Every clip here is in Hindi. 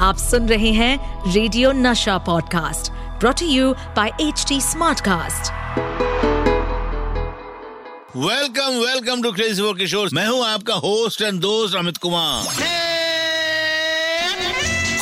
आप सुन रहे हैं रेडियो नशा podcast brought you by H T Smartcast welcome welcome to crazy for Kishore मैं हूँ आपका होस्ट एंड दोस्त Amit Kumar.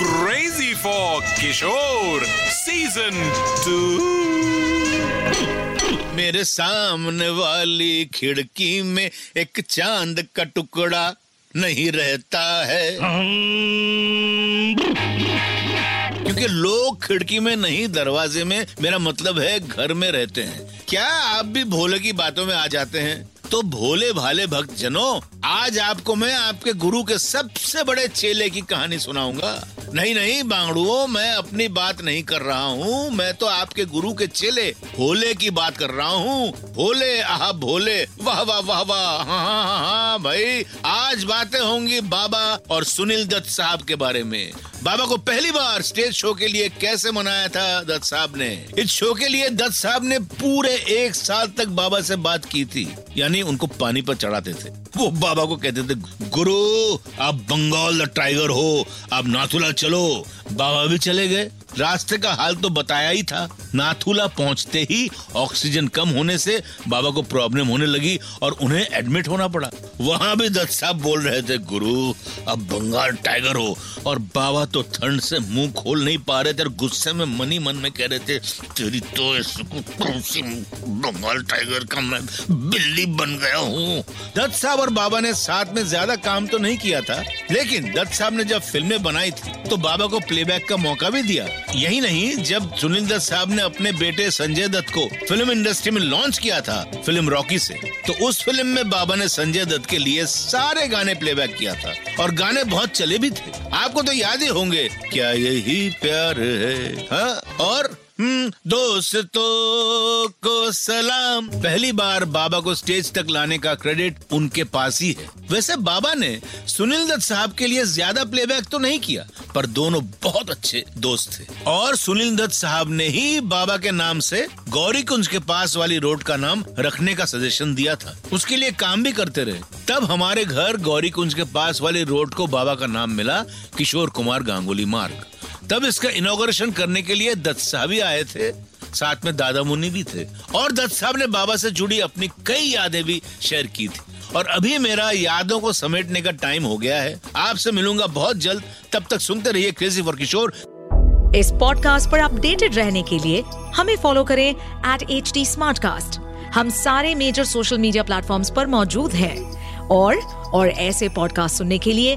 Crazy for Kishore Season 2 मेरे सामने वाली खिड़की में एक चाँद का टुकड़ा। नहीं रहता है। क्योंकि लोग खिड़की में नहीं, दरवाजे में, मेरा मतलब है घर में रहते हैं। क्या आप भी भोले की बातों में आ जाते हैं? तो भोले भाले भक्त जनों आज आपको मैं आपके गुरु के सबसे बड़े चेले की कहानी सुनाऊँगा। नहीं नहीं, बांगड़ुओं, मैं अपनी बात नहीं कर रहा हूँ। मैं तो आपके गुरु के चेले, भोले की बात कर रहा हूँ। भोले, आह, भोले, वाह वाह वाह वाह हाँ हाँ हाँ हाँ भाई, आज बातें होंगी बाबा और सुनील दत्त साहब के बारे में। बाबा को पहली बार स्टेज शो के लिए कैसे मनाया था दत्त साहब ने? इस शो के लिए दत्त साहब ने पूरे एक साल तक बाबा से बात की थी। यानी उनको पानी पर चढ़ाते थे। वो बाबा को कहते थे, गुरु, आप बंगाल द टाइगर हो, आप नाथुला चलो बाबा भी चले गए। रास्ते का हाल तो बताया ही था। नाथुला पहुँचते ही ऑक्सीजन कम होने से बाबा को प्रॉब्लम होने लगी और उन्हें एडमिट होना पड़ा। वहाँ भी दत्त साहब बोल रहे थे, गुरु, अब बंगाल टाइगर हो। और बाबा तो ठंड से मुँह खोल नहीं पा रहे थे और गुस्से में मनी मन में कह रहे थे, तेरी तो बंगाल टाइगर का मैं बिल्ली बन गया हूँ। दत्त साहब और बाबा ने साथ में ज़्यादा काम तो नहीं किया था, लेकिन दत्त साहब ने जब फ़िल्में बनाई थी तो बाबा को प्लेबैक का मौका भी दिया। यही नहीं, जब सुनील दत्त साहब ने अपने बेटे संजय दत्त को फ़िल्म इंडस्ट्री में लॉन्च किया था फ़िल्म रॉकी से तो उस फ़िल्म में बाबा ने संजय दत्त के लिए सारे गाने प्लेबैक किया था और गाने बहुत चले भी थे आपको तो याद ही होंगे, क्या यही प्यार है, हा? और दोस्तों को सलाम। पहली बार बाबा को स्टेज तक लाने का क्रेडिट उनके पास ही है। वैसे बाबा ने सुनील दत्त साहब के लिए ज़्यादा प्लेबैक तो नहीं किया, पर दोनों बहुत अच्छे दोस्त थे। और सुनील दत्त साहब ने ही बाबा के नाम से गौरी कुंज के पास वाली रोड का नाम रखने का सजेशन दिया था। उसके लिए काम भी करते रहे। तब हमारे घर गौरी कुंज के पास वाली रोड को बाबा का नाम मिला, किशोर कुमार गांगुली मार्ग। तब इसका इनोग्रेशन करने के लिए दत्त साहब ही आए थे। साथ में दादा मुनि भी थे। और दत्त साहब ने बाबा से जुड़ी अपनी कई यादें भी शेयर की थी। और अभी मेरा यादों को समेटने का टाइम हो गया है। आपसे मिलूँगा बहुत जल्द। तब तक सुनते रहिए क्रेजी फॉर किशोर इस पॉडकास्ट पर अपडेटेड रहने के लिए हमें फॉलो करें एट एच टी हम सारे मेजर सोशल मीडिया प्लेटफॉर्म पर मौजूद हैं। और और ऐसे पॉडकास्ट सुनने के लिए